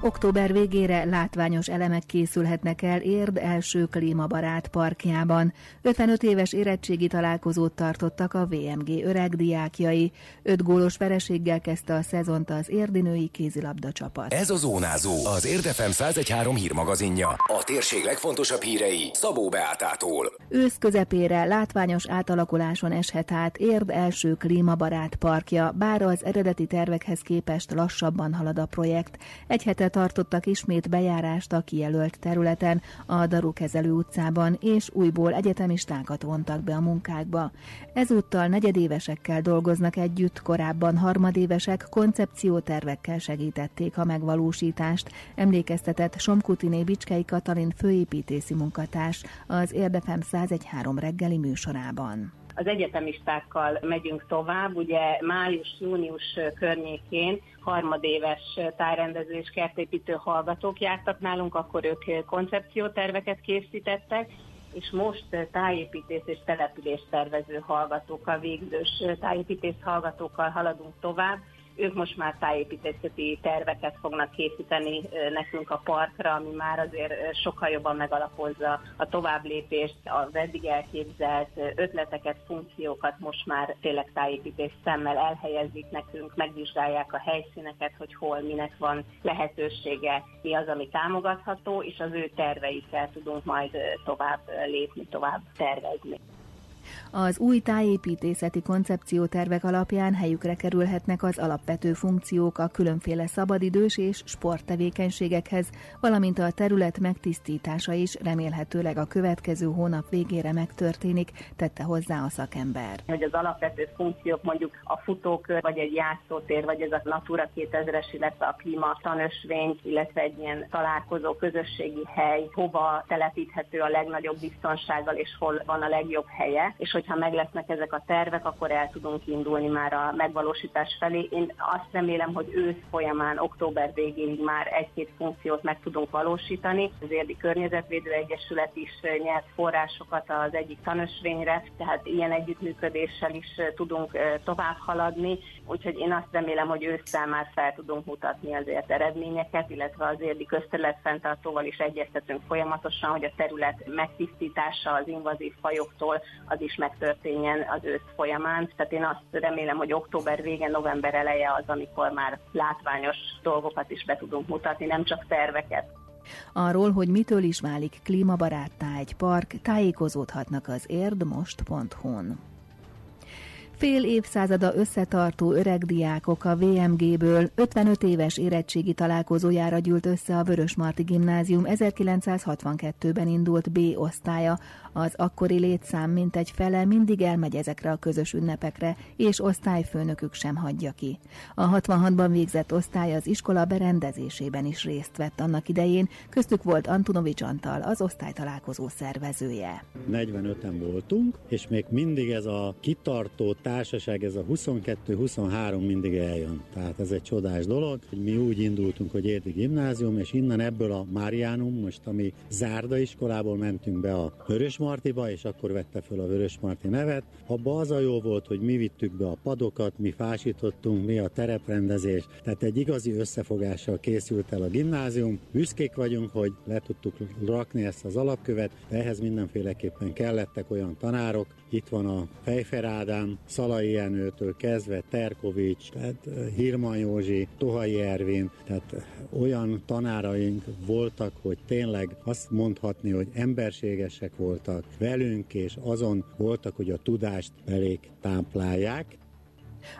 Október végére látványos elemek készülhetnek el Érd első klímabarát parkjában. 55 éves érettségi találkozót tartottak a VMG öreg diákjai. Öt gólos vereséggel kezdte a szezont az érdi női kézilabda csapat. Ez a Zónázó, az Érdefem 1013 hírmagazinja. A térség legfontosabb hírei Szabó Beátától. Ősz közepére látványos átalakuláson eshet át Érd első klímabarát parkja, bár az eredeti tervekhez képest lassabban halad a projekt. Egy hete tartottak ismét bejárást a kijelölt területen, a Darukezelő utcában, és újból egyetemistákat vontak be a munkákba. Ezúttal negyedévesekkel dolgoznak együtt, korábban harmadévesek koncepciótervekkel segítették a megvalósítást, emlékeztetett Somkutiné Bicskei Katalin főépítési munkatárs az Érdefem 1013 reggeli műsorában az egyetemistákkal megyünk tovább. Ugye május-június környékén harmadéves tájrendező és kertépítő hallgatók jártak nálunk, akkor ők koncepcióterveket készítettek, és most tájépítés és település tervező hallgatókkal, végzős tájépítés hallgatókkal haladunk tovább, ők most már tájépítészeti terveket fognak készíteni nekünk a parkra, ami már azért sokkal jobban megalapozza a továbblépést, az eddig elképzelt ötleteket, funkciókat most már tényleg tájépítés szemmel elhelyezik nekünk, megvizsgálják a helyszíneket, hogy hol minek van lehetősége, mi az, ami támogatható, és az ő terveikkel tudunk majd tovább lépni, tovább tervezni. Az új tájépítészeti koncepciótervek alapján helyükre kerülhetnek az alapvető funkciók a különféle szabadidős és sporttevékenységekhez, valamint a terület megtisztítása is remélhetőleg a következő hónap végére megtörténik, tette hozzá a szakember. Hogy az alapvető funkciók mondjuk a futókör, vagy egy játszótér, vagy ez a Natura 2000-es, illetve a klíma tanösvény, illetve egy ilyen találkozó közösségi hely, hova telepíthető a legnagyobb biztonsággal, és hol van a legjobb helye, és hogyha meg lesznek ezek a tervek, akkor el tudunk indulni már a megvalósítás felé. Én azt remélem, hogy ősz folyamán, október végéig már egy-két funkciót meg tudunk valósítani. Az Érdi Környezetvédő Egyesület is nyert forrásokat az egyik tanösvényre, tehát ilyen együttműködéssel is tudunk tovább haladni, úgyhogy én azt remélem, hogy ősszel már fel tudunk mutatni azért eredményeket, illetve az Érdi Közterület fenntartóval is egyeztetünk folyamatosan, hogy a terület megtisztítása az invazív fajoktól az is megtörténjen az ősz folyamán. Tehát én azt remélem, hogy október vége, november eleje az, amikor már látványos dolgokat is be tudunk mutatni, nem csak terveket. Arról, hogy mitől is válik klímabaráttá egy park, tájékozódhatnak az érdmost.hu-n. Fél évszázada összetartó öreg diákok a VMG-ből 55 éves érettségi találkozójára gyűlt össze a Vörösmarty Gimnázium 1962-ben indult B osztálya. Az akkori létszám mintegy fele mindig elmegy ezekre a közös ünnepekre, és osztályfőnökük sem hagyja ki. A 66-ban végzett osztály az iskola berendezésében is részt vett annak idején, köztük volt Antonovics Antal, az osztálytalálkozó szervezője. 45-en voltunk, és még mindig ez a kitartó társaság, ez a 22-23 mindig eljön. Tehát ez egy csodás dolog, hogy mi úgy indultunk, hogy Érdi Gimnázium, és innen ebből a Máriánum, most ami Zárda iskolából mentünk be a Vörösmartiba, és akkor vette föl a Vörösmarti nevet. Abba az a jó volt, hogy mi vittük be a padokat, mi fásítottunk, mi a tereprendezés, tehát egy igazi összefogással készült el a gimnázium. Büszkék vagyunk, hogy le tudtuk rakni ezt az alapkövet, de ehhez mindenféleképpen kellettek olyan tanárok. Itt van a Fejfer Ádám, Szalai Jenőtől kezdve Terkovics, tehát Hirman Józsi, Tohai Ervin, tehát olyan tanáraink voltak, hogy tényleg azt mondhatni, hogy emberségesek voltak velünk, és azon voltak, hogy a tudást belék táplálják.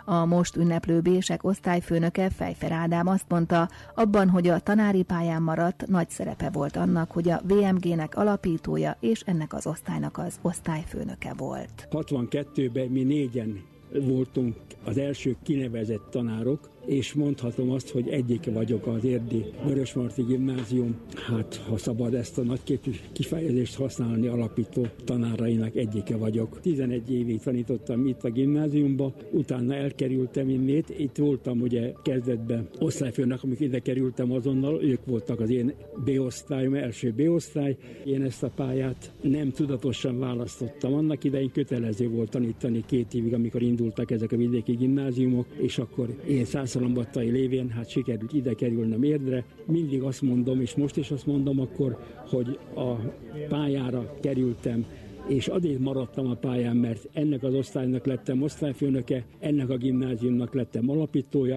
A most ünneplő Bések osztályfőnöke Fejfer Ádám azt mondta, abban, hogy a tanári pályán maradt, nagy szerepe volt annak, hogy a VMG-nek alapítója és ennek az osztálynak az osztályfőnöke volt. 62-ben mi négyen voltunk az első kinevezett tanárok, és mondhatom azt, hogy egyike vagyok az érdi Vörösmarty Gimnázium, hát ha szabad ezt a nagyképű kifejezést használni, alapító tanárainak egyike vagyok. 11 évig tanítottam itt a gimnáziumba, utána elkerültem innét, itt voltam ugye kezdetben osztályfőnök, amikor ide kerültem azonnal, ők voltak az én B-osztályom, első B-osztály. Én ezt a pályát nem tudatosan választottam. Annak idején kötelező volt tanítani két évig, amikor indultak ezek a vidéki gimnáziumok, és akkor én százszalombattai lévén hát sikerült ide kerülnem érdre. Mindig azt mondom, és most is azt mondom akkor, hogy a pályára kerültem, és azért maradtam a pályán, mert ennek az osztálynak lettem osztályfőnöke, ennek a gimnáziumnak lettem alapítója,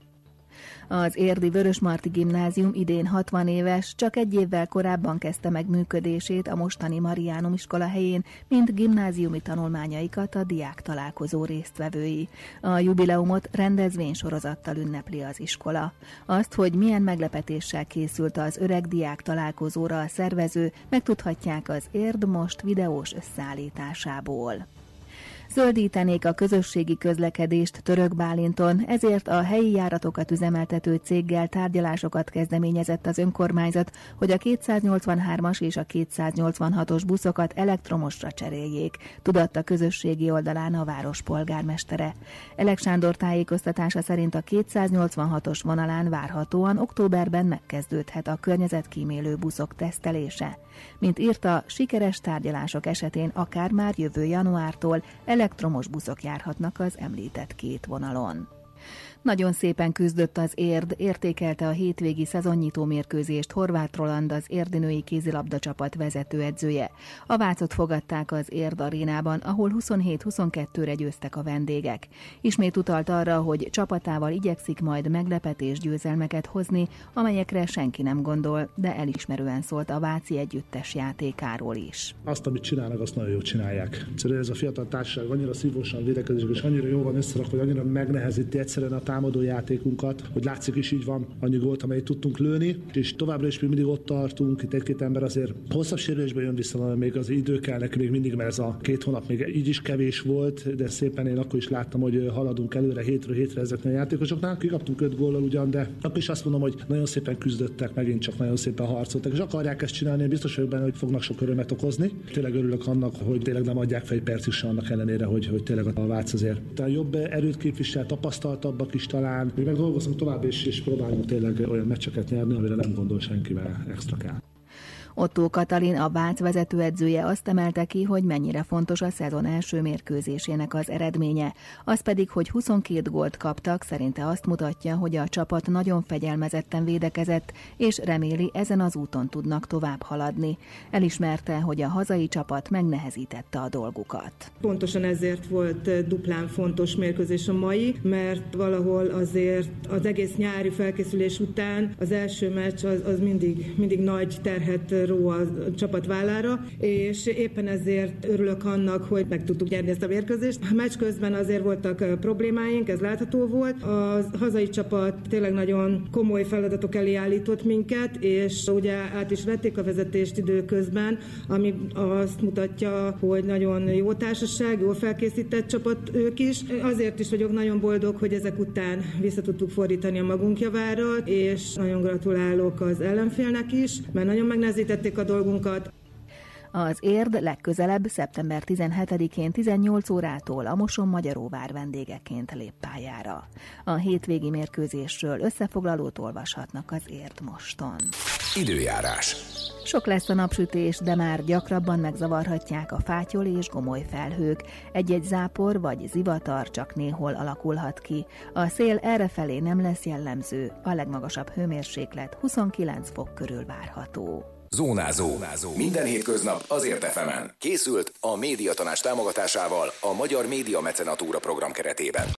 az Érdi Vörösmarty Gimnázium idén 60 éves, csak egy évvel korábban kezdte meg működését a mostani Mariánum iskola helyén, mint gimnáziumi tanulmányaikat a diák találkozó résztvevői. A jubileumot rendezvénysorozattal ünnepli az iskola. Azt, hogy milyen meglepetéssel készült az öreg diák találkozóra a szervező, megtudhatják az Érd most videós összeállításából. Zöldítenék a közösségi közlekedést Török Bálinton, ezért a helyi járatokat üzemeltető céggel tárgyalásokat kezdeményezett az önkormányzat, hogy a 283-as és a 286-os buszokat elektromosra cseréljék, tudatta közösségi oldalán a város polgármestere. Elek Sándor tájékoztatása szerint a 286-os vonalán várhatóan októberben megkezdődhet a környezetkímélő buszok tesztelése. Mint írta, sikeres tárgyalások esetén akár már jövő januártól elektromos buszok járhatnak az említett két vonalon. Nagyon szépen küzdött az érd, értékelte a hétvégi szezonnyitó mérkőzést Horváth Roland az érdinői kézilabda csapat vezetőedzője. A Vácot fogadták az érd arénában, ahol 27-22-re győztek a vendégek. Ismét utalt arra, hogy csapatával igyekszik majd meglepetés győzelmeket hozni, amelyekre senki nem gondol, de elismerően szólt a Váci együttes játékáról is. Azt, amit csinálnak, azt nagyon jól csinálják. Egyszerűen ez a fiatal társaság annyira szívósan védekezik, és annyira jó van összerakva, hogy annyira megnehezíti egyszerűen a támadó játékunkat, hogy látszik is így van, annyi gólt, amelyet tudtunk lőni, és továbbra is mi mindig ott tartunk, itt egy-két ember azért hosszabb sérülésbe jön vissza, még az idő kell nekünk még mindig, mert ez a két hónap még így is kevés volt, de szépen én akkor is láttam, hogy haladunk előre hétről hétre ezeknél a játékosoknál. Kikaptunk öt góllal ugyan, de akkor is azt mondom, hogy nagyon szépen küzdöttek, megint csak nagyon szépen harcoltak, és akarják ezt csinálni, biztos vagyok benne, hogy fognak sok örömet okozni. Tényleg örülök annak, hogy tényleg nem adják fel egy perc is annak ellenére, hogy, hogy tényleg a Vác azért. Tehát jobb erőt képvisel, tapasztaltabbak is talán. Mi meg dolgozunk tovább, és, és próbálunk tényleg olyan meccseket nyerni, amire nem gondol senkivel extra kell. Otto Katalin, a Vác vezetőedzője azt emelte ki, hogy mennyire fontos a szezon első mérkőzésének az eredménye. Az pedig, hogy 22 gólt kaptak, szerinte azt mutatja, hogy a csapat nagyon fegyelmezetten védekezett, és reméli ezen az úton tudnak tovább haladni. Elismerte, hogy a hazai csapat megnehezítette a dolgukat. Pontosan ezért volt duplán fontos mérkőzés a mai, mert valahol azért az egész nyári felkészülés után az első meccs az, az mindig, mindig nagy terhet ró a csapat vállára, és éppen ezért örülök annak, hogy meg tudtuk nyerni ezt a mérkőzést. A meccs közben azért voltak problémáink, ez látható volt. A hazai csapat tényleg nagyon komoly feladatok elé állított minket, és ugye át is vették a vezetést időközben, ami azt mutatja, hogy nagyon jó társaság, jól felkészített csapat ők is. Azért is vagyok nagyon boldog, hogy ezek után vissza tudtuk fordítani a magunk javára, és nagyon gratulálok az ellenfélnek is, mert nagyon megnehezített megtették a dolgunkat. Az érd legközelebb szeptember 17-én 18 órától a Moson Magyaróvár vendégeként lép pályára. A hétvégi mérkőzésről összefoglalót olvashatnak az érd moston. Időjárás. Sok lesz a napsütés, de már gyakrabban megzavarhatják a fátyol és gomoly felhők. Egy-egy zápor vagy zivatar csak néhol alakulhat ki. A szél errefelé nem lesz jellemző, a legmagasabb hőmérséklet 29 fok körül várható. Zónázó. Zónázó. Minden hétköznap azért efemen. Készült a médiatanás támogatásával a Magyar Média Mecenatúra program keretében.